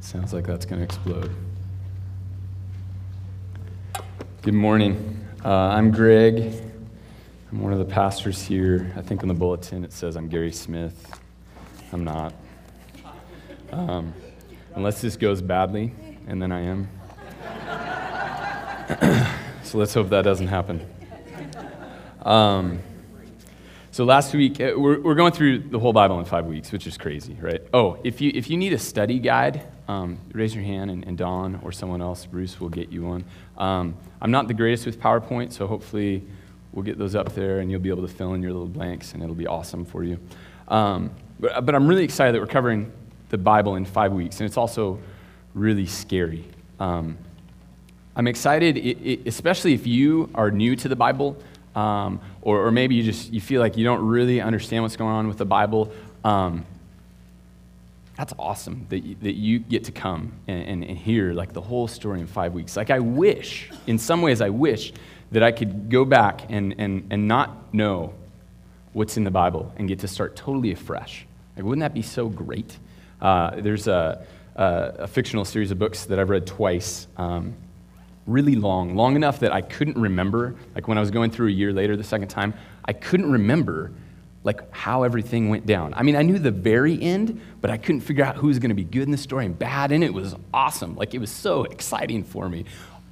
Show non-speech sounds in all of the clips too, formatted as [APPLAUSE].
Sounds like that's going to explode. Good morning. Uh, I'm Greg. I'm one of the pastors here. I think on the bulletin it says I'm Gary Smith. I'm not. Um, unless this goes badly, and then I am. [COUGHS] so let's hope that doesn't happen. Um, so last week, uh, we're, we're going through the whole Bible in five weeks, which is crazy, right? Oh, if you, if you need a study guide, um, raise your hand, and, and, Dawn or someone else, Bruce, will get you one. Um, I'm not the greatest with PowerPoint, so hopefully we'll get those up there, and you'll be able to fill in your little blanks, and it'll be awesome for you. Um, but, but I'm really excited that we're covering the Bible in five weeks, and it's also really scary. Um, I'm excited, it, it, especially if you are new to the Bible um, or, or, maybe you just you feel like you don't really understand what's going on with the Bible, um, that's awesome that you, that you get to come and, and, and, hear like the whole story in five weeks. Like I wish, in some ways, I wish that I could go back and, and, and not know what's in the Bible and get to start totally afresh. Like, wouldn't that be so great? Uh, there's a, a, a, fictional series of books that I've read twice. Um, really long, long enough that I couldn't remember. Like when I was going through a year later the second time, I couldn't remember like how everything went down. I mean, I knew the very end, but I couldn't figure out who was going to be good in the story and bad, and it was awesome. Like it was so exciting for me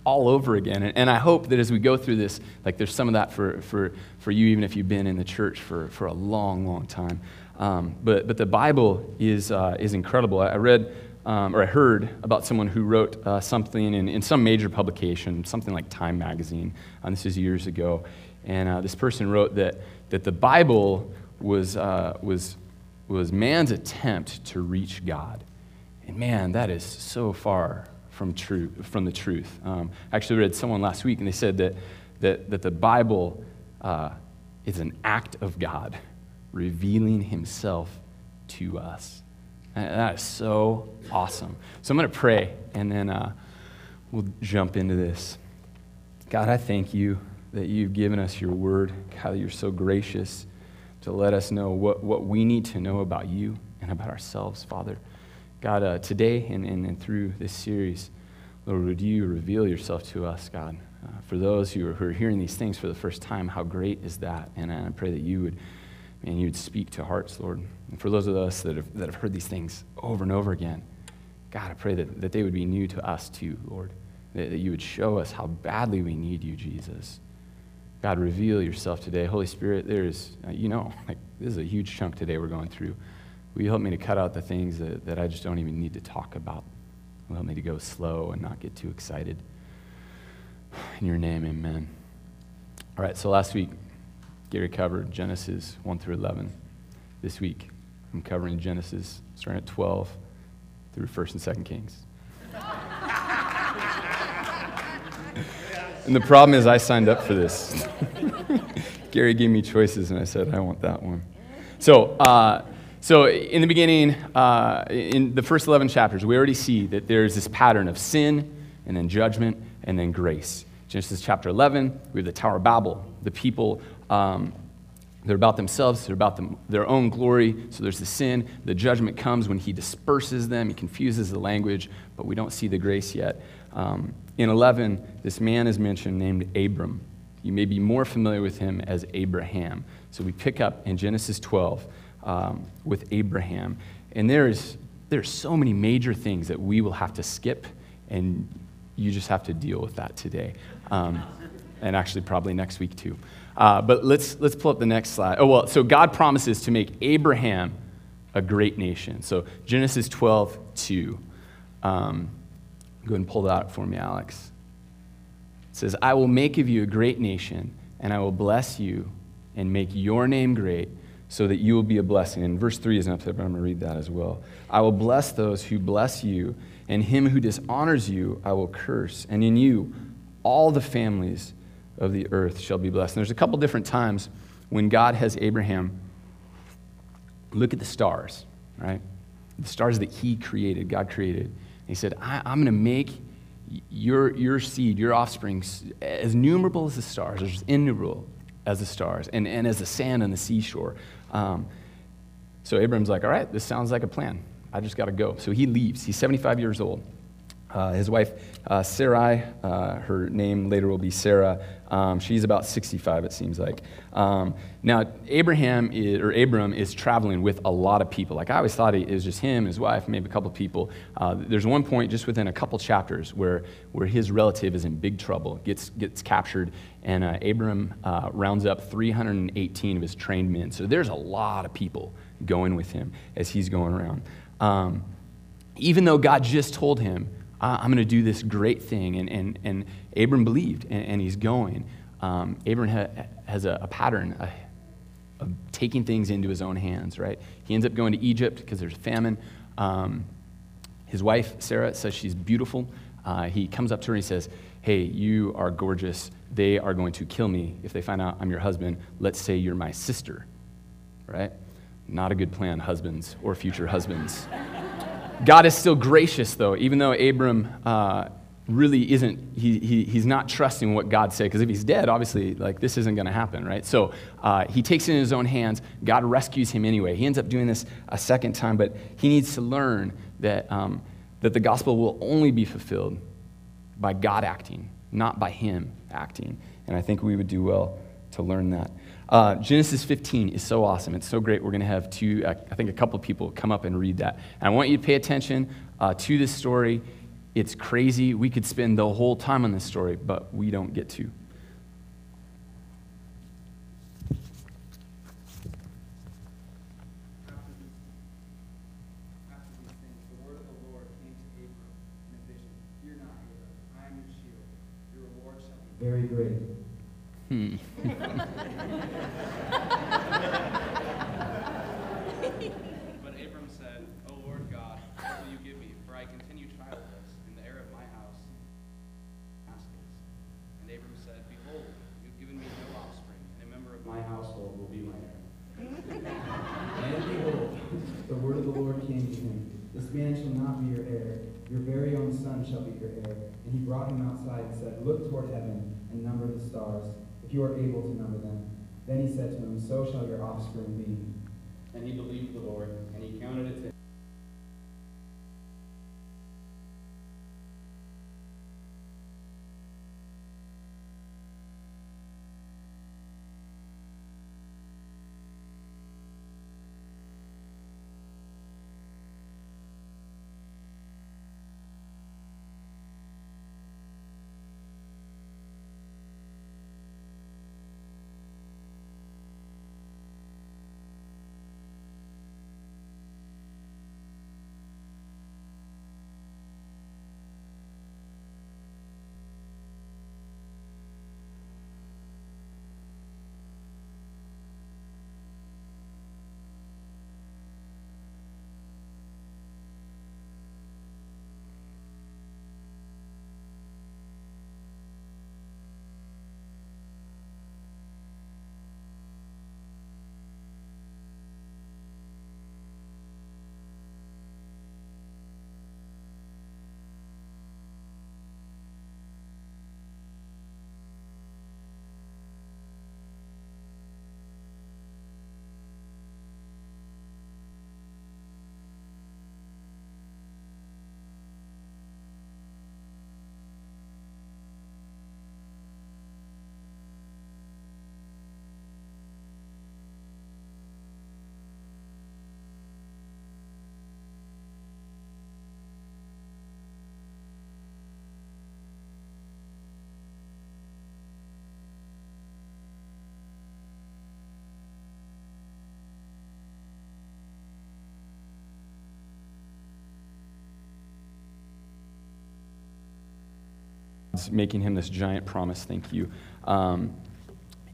all over again. And, and I hope that as we go through this, like there's some of that for, for, for you, even if you've been in the church for, for a long, long time. Um, but, but the Bible is, uh, is incredible. I read um, or I heard about someone who wrote uh, something in, in some major publication, something like Time Magazine. Um, this is years ago. And uh, this person wrote that, that the Bible was, uh, was, was man's attempt to reach God. And man, that is so far from, true, from the truth. Um, I actually read someone last week, and they said that, that, that the Bible uh, is an act of God revealing himself to us. That is so awesome. So I'm going to pray, and then uh, we'll jump into this. God, I thank you that you've given us your word. God, you're so gracious to let us know what, what we need to know about you and about ourselves, Father. God, uh, today and, and, and, through this series, Lord, would you reveal yourself to us, God? Uh, for those who are, who are hearing these things for the first time, how great is that? And I pray that you would and you would speak to hearts, Lord. And for those of us that have, that have heard these things over and over again, God, I pray that, that they would be new to us too, Lord. That, that you would show us how badly we need you, Jesus. God, reveal yourself today. Holy Spirit, there is, uh, you know, [LAUGHS] like this is a huge chunk today we're going through. Will you help me to cut out the things that, that I just don't even need to talk about? Will help me to go slow and not get too excited. [SIGHS] In your name, amen. All right, so last week, Gary covered Genesis 1 through 11. This week, I'm covering Genesis starting at 12 through 1st and 2nd Kings. and the problem is, I signed up for this. [LAUGHS] Gary gave me choices, and I said, I want that one. So, uh, so in the beginning, uh, in the first 11 chapters, we already see that there's this pattern of sin, and then judgment, and then grace. Genesis chapter 11, we have the Tower of Babel. The people um, they're about themselves, they're about them, their own glory. So there's the sin. The judgment comes when he disperses them, he confuses the language, but we don't see the grace yet. Um, in 11, this man is mentioned named Abram. You may be more familiar with him as Abraham. So we pick up in Genesis 12 um, with Abraham. And there's, there's so many major things that we will have to skip, and you just have to deal with that today. Um, and actually, probably next week too. Uh, but let's, let's pull up the next slide. Oh, well, so God promises to make Abraham a great nation. So Genesis 12, 2. Um, go ahead and pull that out for me, Alex. It says, I will make of you a great nation, and I will bless you and make your name great so that you will be a blessing. And verse 3 isn't up there, but I'm going to read that as well. I will bless those who bless you, and him who dishonors you I will curse. And in you all the families of the earth shall be blessed. And there's a couple different times when God has Abraham look at the stars, right? The stars that he created, God created. And he said, I, am going to make your, your seed, your offspring, as numerable as the stars, as innumerable as the stars, and, and as the sand on the seashore. Um, so Abraham's like, all right, this sounds like a plan. I just got to go. So he leaves. He's 75 years old. Uh, his wife, uh, Sarai, uh, her name later will be Sarah. Um, she's about 65, it seems like. Um, now, Abraham is, or Abram is traveling with a lot of people. Like I always thought it was just him, his wife, maybe a couple of people. Uh, there's one point just within a couple chapters where, where his relative is in big trouble, gets, gets captured, and uh, Abram rounds up 318 of his trained men. So there's a lot of people going with him as he's going around. Um, even though God just told him, I'm going to do this great thing. And, and, and Abram believed, and, and he's going. Um, Abram ha, has a, a pattern a, of taking things into his own hands, right? He ends up going to Egypt because there's a famine. Um, his wife, Sarah, says she's beautiful. Uh, he comes up to her and he says, Hey, you are gorgeous. They are going to kill me if they find out I'm your husband. Let's say you're my sister, right? Not a good plan, husbands or future husbands. God is still gracious, though, even though Abram uh, really isn't, he, he, he's not trusting what God said, because if he's dead, obviously, like, this isn't going to happen, right? So uh, he takes it in his own hands. God rescues him anyway. He ends up doing this a second time, but he needs to learn that, um, that the gospel will only be fulfilled by God acting, not by him acting. And I think we would do well to learn that. Uh, Genesis 15 is so awesome. It's so great. We're going to have two, uh, I think a couple people come up and read that. And I want you to pay attention uh, to this story. It's crazy. We could spend the whole time on this story, but we don't get to. Very great. Hmm. [LAUGHS] Look toward heaven and number the stars, if you are able to number them. Then he said to him, So shall your offspring be. And he believed the Lord, and he counted it to making him this giant promise. Thank you. Um,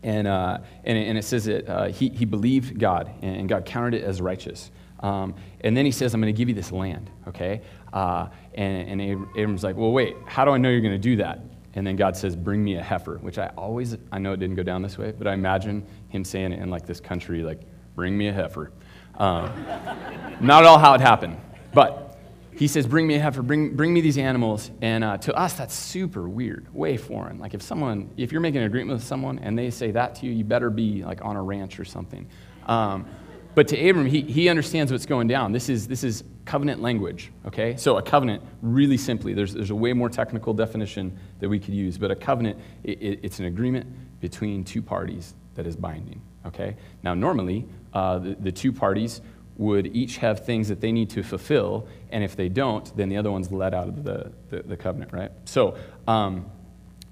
and, uh, and, and, it says that uh, he, he believed God, and God counted it as righteous. Um, and then he says, I'm going to give you this land, okay? Uh, and, and Abram's like, well, wait, how do I know you're going to do that? And then God says, bring me a heifer, which I always, I know it didn't go down this way, but I imagine him saying it in like this country, like, bring me a heifer. Um, [LAUGHS] not at all how it happened, but he says, Bring me a heifer, bring, bring me these animals. And uh, to us, that's super weird, way foreign. Like if someone, if you're making an agreement with someone and they say that to you, you better be like on a ranch or something. Um, but to Abram, he, he understands what's going down. This is, this is covenant language, okay? So, a covenant, really simply, there's, there's a way more technical definition that we could use, but a covenant, it, it, it's an agreement between two parties that is binding, okay? Now, normally, uh, the, the two parties would each have things that they need to fulfill, and if they don't, then the other one's let out of the, the, the covenant, right? So, um,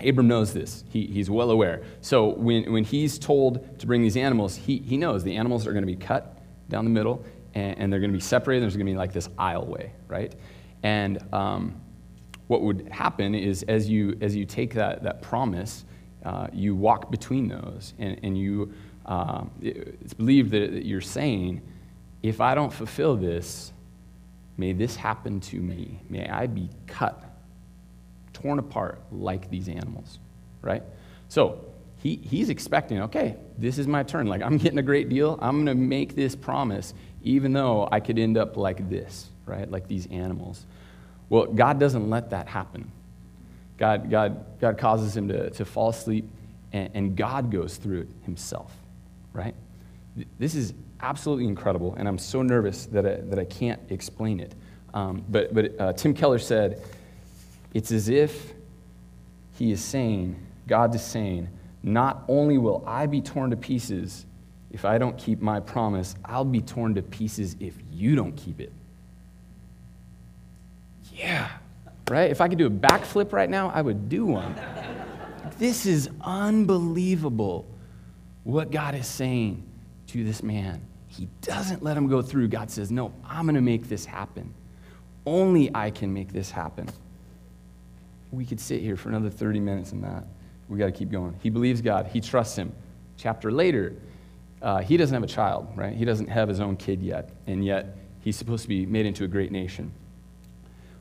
Abram knows this. He, he's well aware. So when, when he's told to bring these animals, he, he knows the animals are going to be cut down the middle and, and they're going to be separated. There's going to be like this aisleway, right? And um, what would happen is as you, as you take that, that promise, uh, you walk between those and, and you, uh, it's believed that you're saying, if I don't fulfill this, may this happen to me. May I be cut torn apart like these animals, right? So he, he's expecting, okay, this is my turn. Like, I'm getting a great deal. I'm going to make this promise, even though I could end up like this, right? Like these animals. Well, God doesn't let that happen. God, God, God causes him to, to fall asleep, and, and God goes through it himself, right? This is absolutely incredible, and I'm so nervous that I, that I can't explain it. Um, but but uh, Tim Keller said, it's as if he is saying, God is saying, not only will I be torn to pieces if I don't keep my promise, I'll be torn to pieces if you don't keep it. Yeah, right? If I could do a backflip right now, I would do one. [LAUGHS] this is unbelievable what God is saying to this man. He doesn't let him go through. God says, No, I'm going to make this happen. Only I can make this happen we could sit here for another 30 minutes and that. We got to keep going. He believes God, he trusts him. Chapter later, uh, he doesn't have a child, right? He doesn't have his own kid yet, and yet he's supposed to be made into a great nation.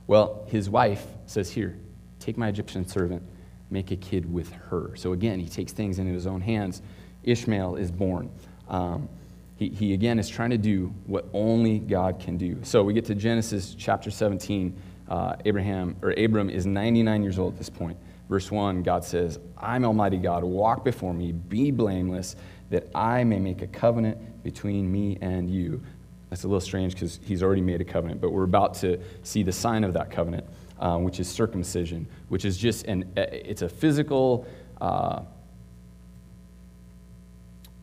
Well, his wife says, Here, take my Egyptian servant, make a kid with her. So again, he takes things into his own hands. Ishmael is born. Um, he, he again is trying to do what only God can do. So we get to Genesis chapter 17 uh, Abraham or Abram is 99 years old at this point. Verse 1, God says, I'm Almighty God, walk before me, be blameless, that I may make a covenant between me and you. That's a little strange because he's already made a covenant, but we're about to see the sign of that covenant, uh, which is circumcision, which is just an, it's a physical, uh,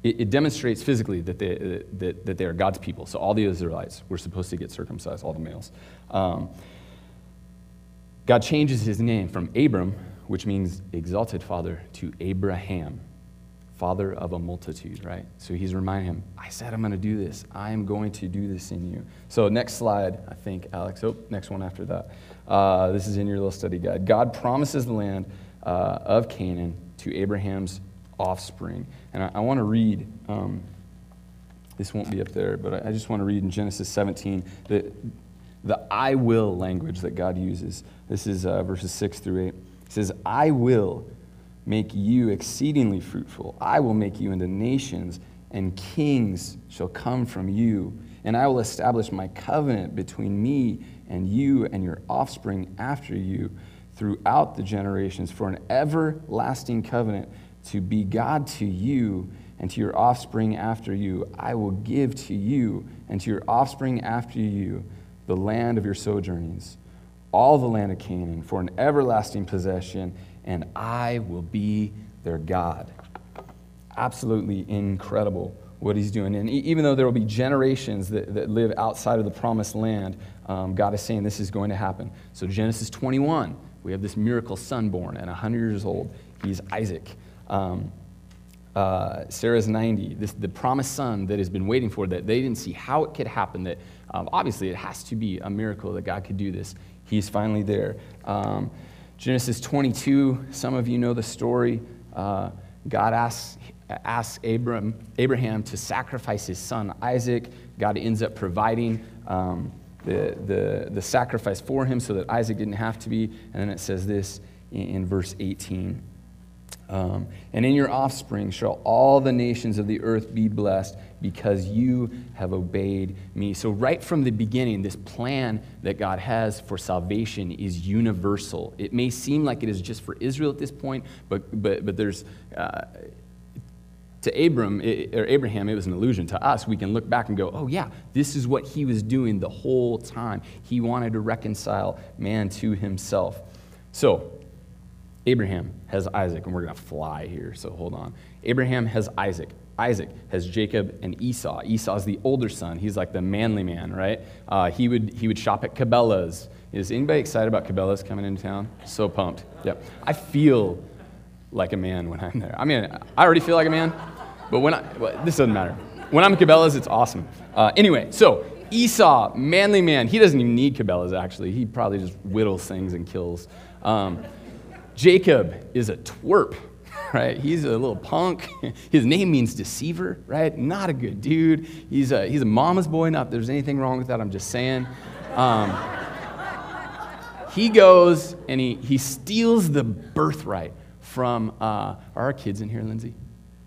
it, it, demonstrates physically that they, that, that they are God's people. So all the Israelites were supposed to get circumcised, all the males. Um, God changes his name from Abram, which means exalted father, to Abraham, father of a multitude, right? So he's reminding him, I said I'm going to do this. I am going to do this in you. So, next slide, I think, Alex. Oh, next one after that. Uh, this is in your little study guide. God promises the land uh, of Canaan to Abraham's offspring. And I, I want to read. Um, this won't be up there, but I, I just want to read in Genesis 17 that the I will language that God uses. This is uh, verses 6 through 8. It says, I will make you exceedingly fruitful. I will make you into nations, and kings shall come from you. And I will establish my covenant between me and you and your offspring after you throughout the generations for an everlasting covenant to be God to you and to your offspring after you. I will give to you and to your offspring after you the land of your sojournings, all the land of Canaan, for an everlasting possession, and I will be their God. Absolutely incredible what he's doing. And even though there will be generations that, that live outside of the promised land, um, God is saying this is going to happen. So, Genesis 21, we have this miracle son born, and 100 years old. He's Isaac. Um, uh, Sarah's 90, this, the promised son that has been waiting for, that they didn't see how it could happen, that um, obviously, it has to be a miracle that God could do this. He's finally there. Um, Genesis 22, some of you know the story. Uh, God asks, asks Abram, Abraham to sacrifice his son Isaac. God ends up providing um, the, the, the sacrifice for him so that Isaac didn't have to be. And then it says this in, in verse 18. Um, and in your offspring shall all the nations of the earth be blessed because you have obeyed me. So, right from the beginning, this plan that God has for salvation is universal. It may seem like it is just for Israel at this point, but, but, but there's. Uh, to Abram or Abraham, it was an illusion. To us, we can look back and go, oh, yeah, this is what he was doing the whole time. He wanted to reconcile man to himself. So, Abraham has Isaac, and we're going to fly here, so hold on. Abraham has Isaac. Isaac has Jacob and Esau. Esau's the older son. He's like the manly man, right? Uh, he, would, he would shop at Cabela's. Is anybody excited about Cabela's coming into town? So pumped. Yep. I feel like a man when I'm there. I mean, I already feel like a man, but when I, well, this doesn't matter. When I'm at Cabela's, it's awesome. Uh, anyway, so Esau, manly man, he doesn't even need Cabela's actually. He probably just whittles things and kills. Um, Jacob is a twerp, [LAUGHS] right? He's a little punk. [LAUGHS] His name means deceiver, right? Not a good dude. He's a, he's a mama's boy. Not there's anything wrong with that, I'm just saying. Um, [LAUGHS] he goes and he, he steals the birthright from, uh, are our kids in here, Lindsay?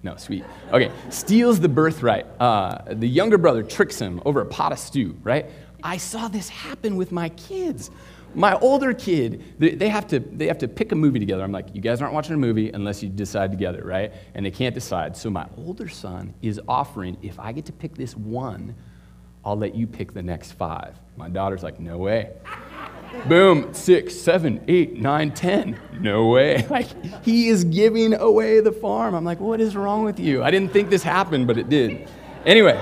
No, sweet. Okay, steals the birthright. Uh, the younger brother tricks him over a pot of stew, right? I saw this happen with my kids. My older kid, they have, to, they have to pick a movie together. I'm like, you guys aren't watching a movie unless you decide together, right? And they can't decide. So my older son is offering, if I get to pick this one, I'll let you pick the next five. My daughter's like, no way. [LAUGHS] Boom, six, seven, eight, nine, ten. No way. [LAUGHS] Like, he is giving away the farm. I'm like, what is wrong with you? I didn't think this happened, but it did. Anyway,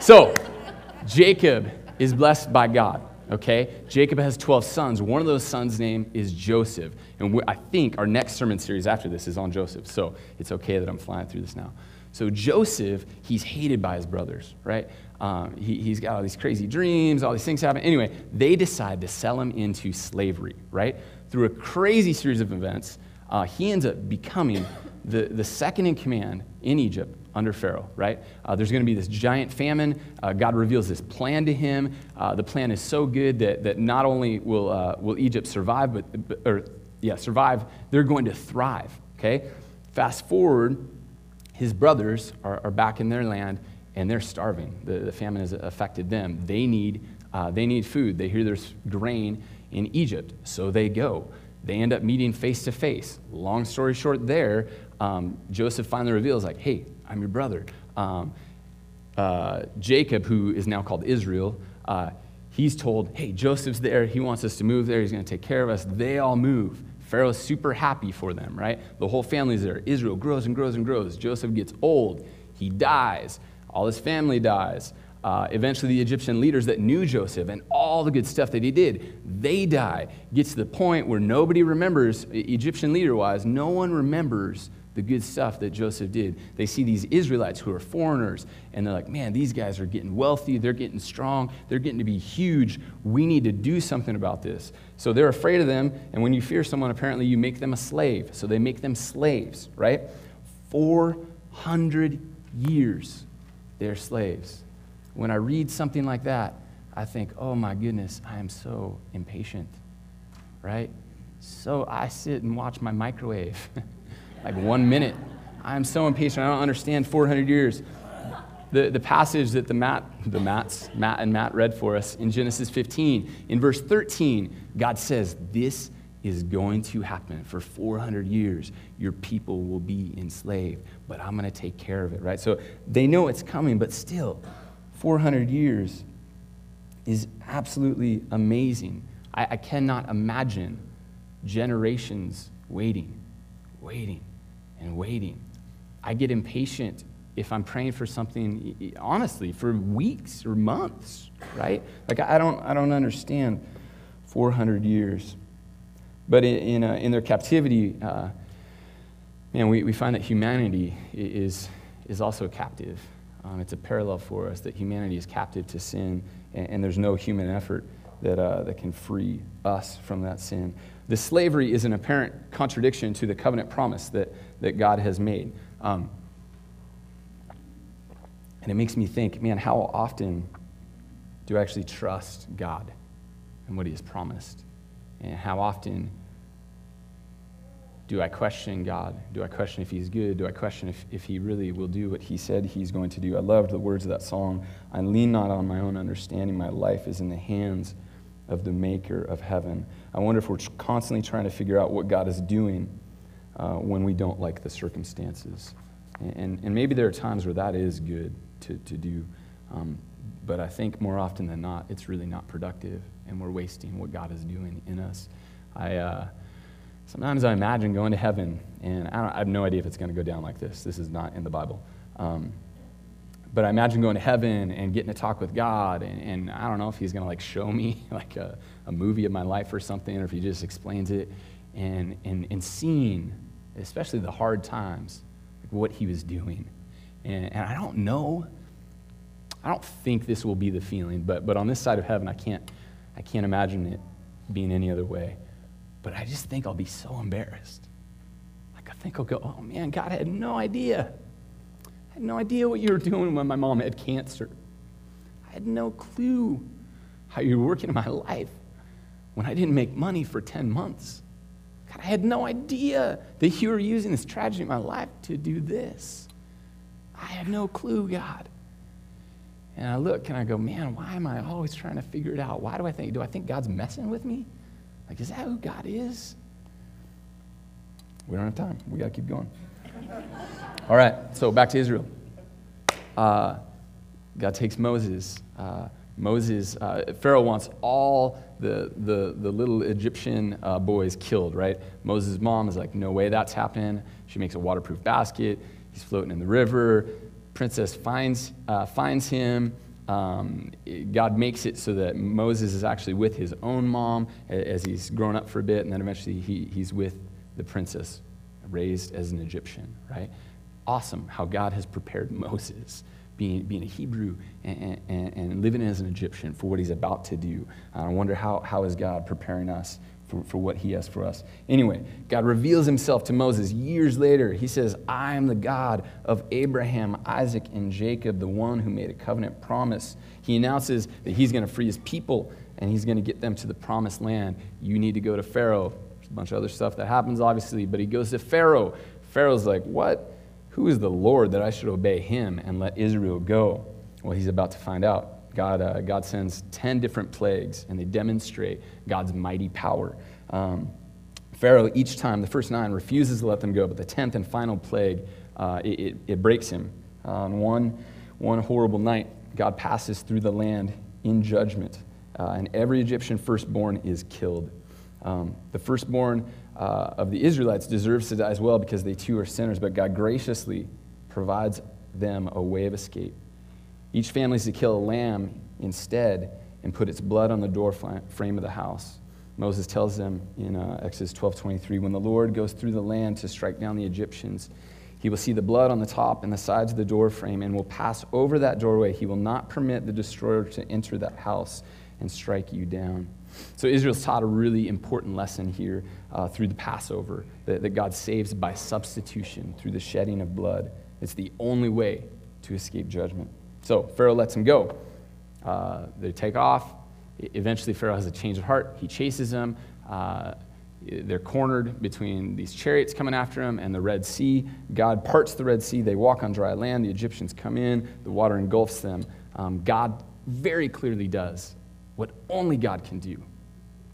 so Jacob is blessed by God okay? Jacob has 12 sons. One of those sons' name is Joseph. And I think our next sermon series after this is on Joseph. So it's okay that I'm flying through this now. So Joseph, he's hated by his brothers, right? Um, he, he's got all these crazy dreams, all these things happen. Anyway, they decide to sell him into slavery, right? Through a crazy series of events, uh, he ends up becoming the, the second in command in Egypt under Pharaoh, right? Uh, there's going to be this giant famine. Uh, God reveals this plan to him. Uh, the plan is so good that, that not only will, uh, will Egypt survive, but, or, yeah, survive, they're going to thrive, okay? Fast forward, his brothers are, are back in their land and they're starving. The, the famine has affected them. They need, uh, they need food. They hear there's grain in Egypt, so they go. They end up meeting face to face. Long story short, there, um, Joseph finally reveals, like, hey, I'm your brother. Um, uh, Jacob, who is now called Israel, uh, he's told, hey, Joseph's there. He wants us to move there. He's going to take care of us. They all move. Pharaoh's super happy for them, right? The whole family's there. Israel grows and grows and grows. Joseph gets old. He dies. All his family dies. Uh, eventually, the Egyptian leaders that knew Joseph and all the good stuff that he did, they die. Gets to the point where nobody remembers, Egyptian leader wise, no one remembers the good stuff that Joseph did. They see these Israelites who are foreigners, and they're like, man, these guys are getting wealthy, they're getting strong, they're getting to be huge. We need to do something about this. So they're afraid of them, and when you fear someone, apparently you make them a slave. So they make them slaves, right? 400 years they're slaves. When I read something like that, I think, oh my goodness, I am so impatient, right? So I sit and watch my microwave. [LAUGHS] like one minute. I'm so impatient. I don't understand 400 years. The, the passage that the Matt, the Matts, Matt and Matt read for us in Genesis 15, in verse 13, God says, This is going to happen for 400 years. Your people will be enslaved, but I'm going to take care of it, right? So they know it's coming, but still, 400 years is absolutely amazing. I, I cannot imagine generations waiting, waiting and waiting. I get impatient if I'm praying for something, honestly, for weeks or months, right? Like, I don't, I don't understand 400 years. But in, in, uh, in their captivity, uh, man, we, we find that humanity is, is also captive. Um, it's a parallel for us that humanity is captive to sin, and, and there's no human effort that, uh, that can free us from that sin. The slavery is an apparent contradiction to the covenant promise that, that God has made. Um, and it makes me think, man, how often do I actually trust God and what He has promised? And how often do I question God? Do I question if He's good? Do I question if, if He really will do what He said He's going to do? I loved the words of that song. I lean not on my own understanding. My life is in the hands of the Maker of heaven. I wonder if we're constantly trying to figure out what God is doing uh, when we don't like the circumstances And, and maybe there are times where that is good to, to do. Um, but I think more often than not, it's really not productive, and we're wasting what God is doing in us. I, uh, sometimes I imagine going to heaven, and I, I, have no idea if it's going to go down like this. This is not in the Bible. Um, but I imagine going to heaven and getting to talk with God, and, and I don't know if He's going to like show me [LAUGHS] like a, a movie of my life or something, or if He just explains it, and, and, and seeing, especially the hard times, like what He was doing. And, and I don't know I don't think this will be the feeling, but, but on this side of heaven, I can't, I can't imagine it being any other way. But I just think I'll be so embarrassed. Like, I think I'll go, oh man, God, I had no idea. I had no idea what you were doing when my mom had cancer. I had no clue how you were working in my life when I didn't make money for 10 months. God, I had no idea that you were using this tragedy in my life to do this. I had no clue, God. And I look and I go, man, why am I always trying to figure it out? Why do I think, do I think God's messing with me? Like, is that who God is? We don't have time. We got to keep going. All right, so back to Israel. Uh, God takes Moses. Uh, Moses, uh, Pharaoh wants all the, the, the little Egyptian uh, boys killed, right? Moses' mom is like, no way that's happening. She makes a waterproof basket. He's floating in the river princess finds, uh, finds him. Um, God makes it so that Moses is actually with his own mom as he's grown up for a bit, and then eventually he, he's with the princess, raised as an Egyptian, right? Awesome how God has prepared [LAUGHS] Moses, being, being a Hebrew and, and, and living as an Egyptian, for what he's about to do. I wonder how, how is God preparing us for, for what he has for us. Anyway, God reveals himself to Moses years later. He says, I am the God of Abraham, Isaac, and Jacob, the one who made a covenant promise. He announces that he's going to free his people and he's going to get them to the promised land. You need to go to Pharaoh. There's a bunch of other stuff that happens, obviously, but he goes to Pharaoh. Pharaoh's like, What? Who is the Lord that I should obey him and let Israel go? Well, he's about to find out. God, uh, God sends 10 different plagues, and they demonstrate God's mighty power. Um, Pharaoh, each time, the first nine, refuses to let them go, but the 10th and final plague, uh, it, it, it, breaks him. On one, one horrible night, God passes through the land in judgment, uh, and every Egyptian firstborn is killed. Um, the firstborn uh, of the Israelites deserves to die as well because they too are sinners, but God graciously provides them a way of escape. Each family is to kill a lamb instead and put its blood on the door frame of the house. Moses tells them in uh, Exodus 12:23, when the Lord goes through the land to strike down the Egyptians, he will see the blood on the top and the sides of the door frame and will pass over that doorway. He will not permit the destroyer to enter that house and strike you down. So Israel's taught a really important lesson here uh, through the Passover that, that God saves by substitution through the shedding of blood. It's the only way to escape judgment. So Pharaoh lets him go. Uh, they take off. Eventually, Pharaoh has a change of heart. He chases them. Uh, they're cornered between these chariots coming after him and the Red Sea. God parts the Red Sea. They walk on dry land. The Egyptians come in. The water engulfs them. Um, God very clearly does what only God can do.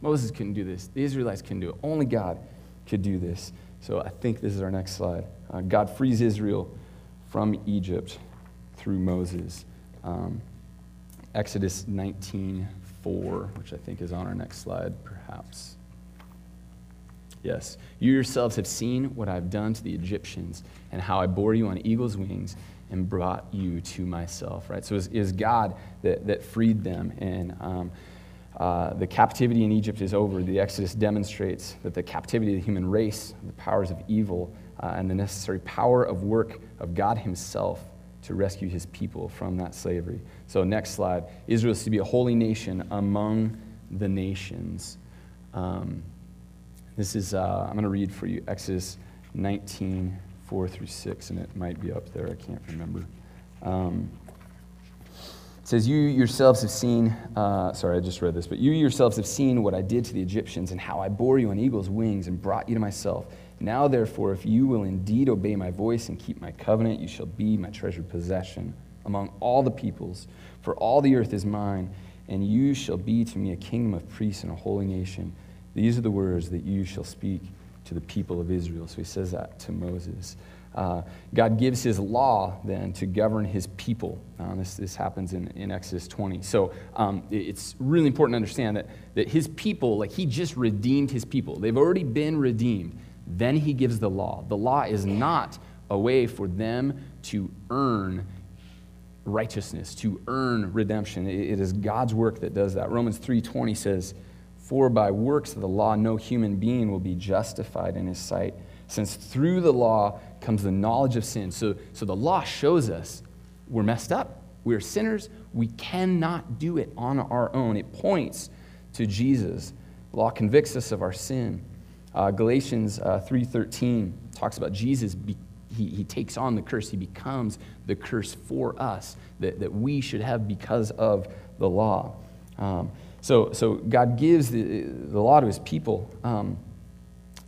Moses couldn't do this. The Israelites couldn't do it. Only God could do this. So I think this is our next slide. Uh, God frees Israel from Egypt through Moses. Um, Exodus 19 4, which I think is on our next slide, perhaps. Yes. You yourselves have seen what I've done to the Egyptians and how I bore you on eagle's wings and brought you to myself, right? So it is God that, that freed them. And um, uh, the captivity in Egypt is over. The Exodus demonstrates that the captivity of the human race, the powers of evil, uh, and the necessary power of work of God Himself to rescue his people from that slavery. So, next slide. Israel is to be a holy nation among the nations. Um, this is, uh, I'm going to read for you Exodus 19, 4 through 6, and it might be up there. I can't remember. Um, it says, You yourselves have seen, uh, sorry, I just read this, but you yourselves have seen what I did to the Egyptians and how I bore you on eagle's wings and brought you to myself. Now, therefore, if you will indeed obey my voice and keep my covenant, you shall be my treasured possession among all the peoples, for all the earth is mine, and you shall be to me a kingdom of priests and a holy nation. These are the words that you shall speak to the people of Israel. So he says that to Moses. Uh, God gives his law then to govern his people. Uh, this, this happens in, in Exodus 20. So um, it's really important to understand that, that his people, like he just redeemed his people. They've already been redeemed. Then he gives the law. The law is not a way for them to earn righteousness, to earn redemption. It is God's work that does that. Romans 3:20 says, "For by works of the law no human being will be justified in his sight, since through the law comes the knowledge of sin." So, so the law shows us we're messed up. We're sinners. We cannot do it on our own. It points to Jesus. The law convicts us of our sin. Uh, Galatians uh, 3.13 talks about Jesus be- he, he takes on the curse. He becomes the curse for us that, that we should have because of the law. Um, so, so God gives the, the law to his people. Um,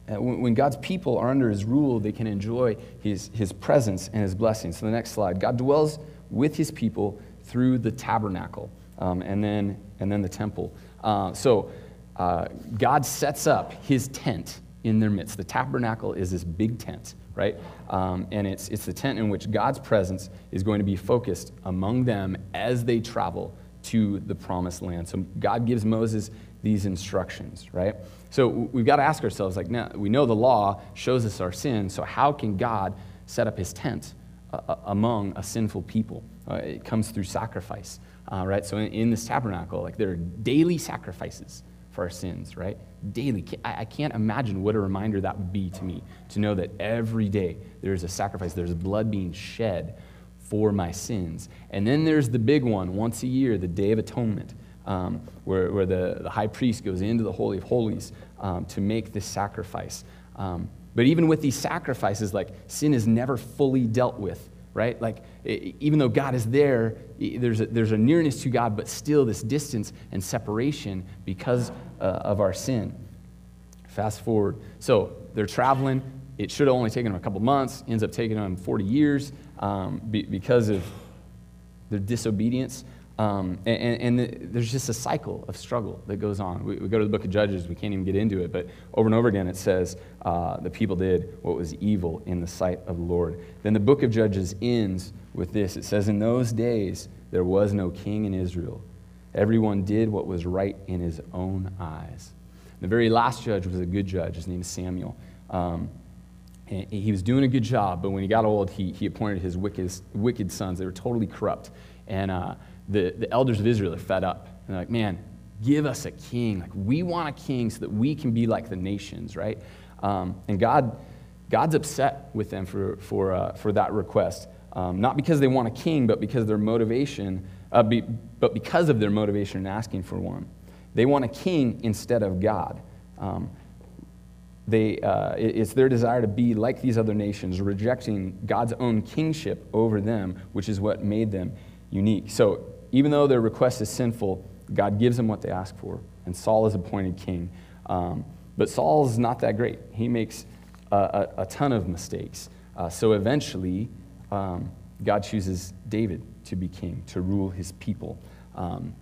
when, when God's people are under his rule, they can enjoy his, his presence and his blessings. So, the next slide God dwells with his people through the tabernacle um, and, then, and then the temple. Uh, so, uh, God sets up his tent in their midst. The tabernacle is this big tent right? Um, and it's, it's the tent in which God's presence is going to be focused among them as they travel to the promised land. So God gives Moses these instructions, right? So we've got to ask ourselves, like, now we know the law shows us our sin, so how can God set up his tent uh, uh among a sinful people? Uh, it comes through sacrifice, uh, right? So in, in this tabernacle, like, there are daily sacrifices for our sins, right? Daily. I can't imagine what a reminder that would be to me to know that every day there's a sacrifice, there's blood being shed for my sins. And then there's the big one, once a year, the Day of Atonement, um, where, where the, the high priest goes into the Holy of Holies um, to make this sacrifice. Um, but even with these sacrifices, like sin is never fully dealt with right? Like, even though God is there, there's a, there's a nearness to God, but still this distance and separation because uh, of our sin. Fast forward. So they're traveling. It should have only taken them a couple months, ends up taking them 40 years um, be, because of their disobedience. Um, and, and the, there's just a cycle of struggle that goes on. We, we, go to the book of Judges, we can't even get into it, but over and over again it says uh, the people did what was evil in the sight of the Lord. Then the book of Judges ends with this it says, In those days there was no king in Israel. Everyone did what was right in his own eyes. The very last judge was a good judge. His name is Samuel. Um, he was doing a good job, but when he got old, he, he appointed his wicked, wicked sons. They were totally corrupt. And uh, the, the elders of Israel are fed up. And they're like, man, give us a king. Like, we want a king so that we can be like the nations, right? Um, and God, God's upset with them for, for, uh, for that request. Um, not because they want a king, but because their motivation, uh, be, but because of their motivation in asking for one. They want a king instead of God. Um, they, uh, it's their desire to be like these other nations, rejecting God's own kingship over them, which is what made them unique. So even though their request is sinful, God gives them what they ask for, and Saul is appointed king. Um, but Saul's not that great. He makes a, a, a ton of mistakes. Uh, so eventually, um, God chooses David to be king, to rule his people. Um,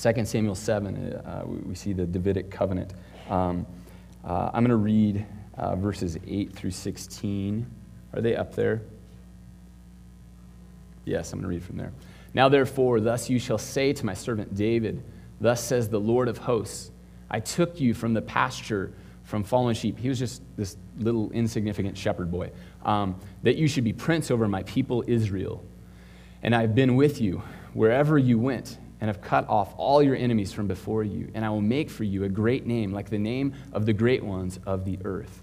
2 Samuel 7, uh, we, we, see the Davidic covenant. Um, uh, I'm going to read uh, verses 8 through 16. Are they up there? Yes, I'm going to read from there. Now, therefore, thus you shall say to my servant David, Thus says the Lord of hosts, I took you from the pasture from fallen sheep. He was just this little insignificant shepherd boy. Um, that you should be prince over my people Israel. And I have been with you wherever you went, and have cut off all your enemies from before you. And I will make for you a great name, like the name of the great ones of the earth.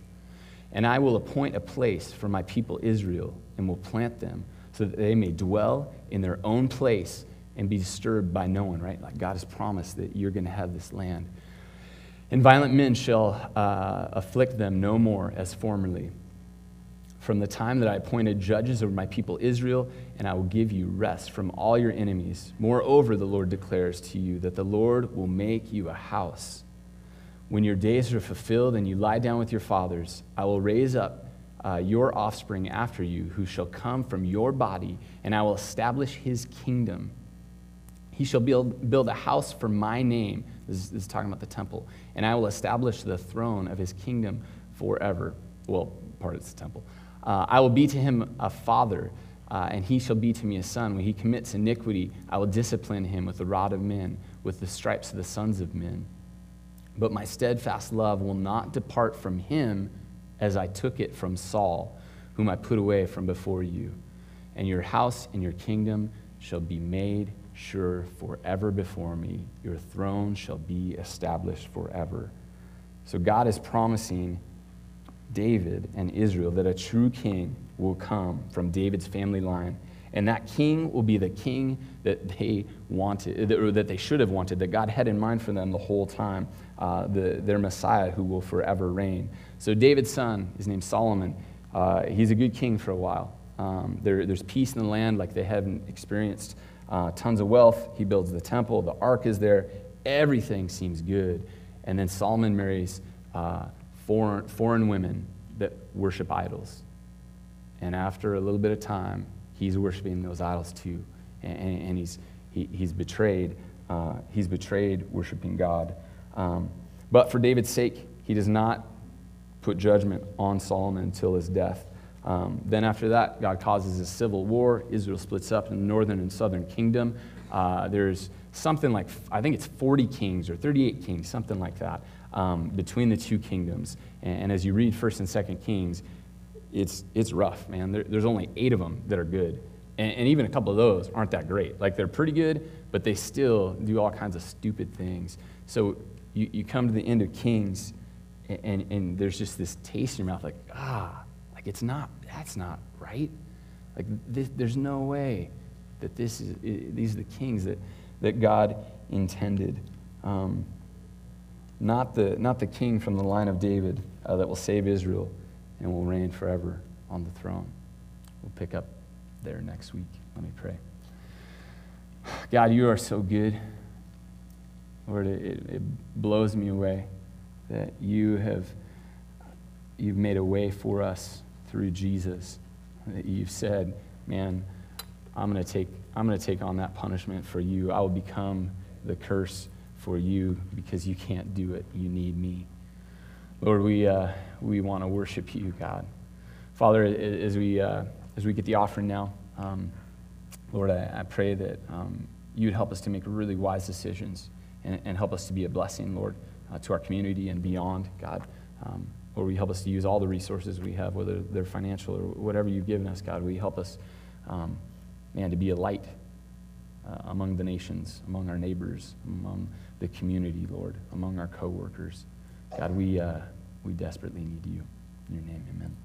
And I will appoint a place for my people Israel, and will plant them so that they may dwell in their own place and be disturbed by no one, right? Like God has promised that you're going to have this land. And violent men shall uh, afflict them no more as formerly. From the time that I appointed judges over my people Israel, and I will give you rest from all your enemies. Moreover, the Lord declares to you that the Lord will make you a house. When your days are fulfilled and you lie down with your fathers, I will raise up uh, your offspring after you, who shall come from your body, and I will establish his kingdom. He shall build, build a house for my name. This is, this is talking about the temple. And I will establish the throne of his kingdom forever. Well, part of the temple. Uh, I will be to him a father, uh, and he shall be to me a son. When he commits iniquity, I will discipline him with the rod of men, with the stripes of the sons of men. But my steadfast love will not depart from him as I took it from Saul, whom I put away from before you. And your house and your kingdom shall be made sure forever before me. Your throne shall be established forever. So God is promising David and Israel that a true king will come from David's family line. And that king will be the king that they wanted, or that they should have wanted, that God had in mind for them the whole time, uh, the, their Messiah who will forever reign. So, David's son is named Solomon. Uh, he's a good king for a while. Um, there, there's peace in the land like they haven't experienced. Uh, tons of wealth. He builds the temple. The ark is there. Everything seems good. And then Solomon marries uh, foreign, foreign women that worship idols. And after a little bit of time, he's worshiping those idols too. And, and he's, he, he's betrayed. Uh, he's betrayed worshiping God. Um, but for David's sake, he does not put judgment on Solomon until his death. Um, then after that, God causes a civil war. Israel splits up in the northern and southern kingdom. Uh, there's something like, I think it's 40 kings or 38 kings, something like that, um, between the two kingdoms. And, and, as you read 1st and 2nd Kings, it's, it's rough, man. There, there's only eight of them that are good. And, and even a couple of those aren't that great. Like, they're pretty good, but they still do all kinds of stupid things. So you, you come to the end of Kings, and, and, and there's just this taste in your mouth like, ah, like it's not, that's not right. Like this, there's no way that this is, these are the kings that, that God intended. Um, not, the, not the king from the line of David uh, that will save Israel and will reign forever on the throne. We'll pick up there next week. Let me pray. God, you are so good. Lord, it, it blows me away that you have you've made a way for us through Jesus. That you've said, man, I'm going to take, I'm going to take on that punishment for you. I will become the curse for you because you can't do it. You need me. Lord, we, uh, we want to worship you, God. Father, as we, uh, as we get the offering now, um, Lord, I, I, pray that um, you'd help us to make really wise decisions and, and help us to be a blessing, Lord, uh, to our community and beyond, God. Um, Lord, we help us to use all the resources we have, whether they're financial or whatever you've given us, God. We help us, um, man, to be a light uh, among the nations, among our neighbors, among the community, Lord, among our coworkers. God, we, uh, we desperately need you. In your name, amen.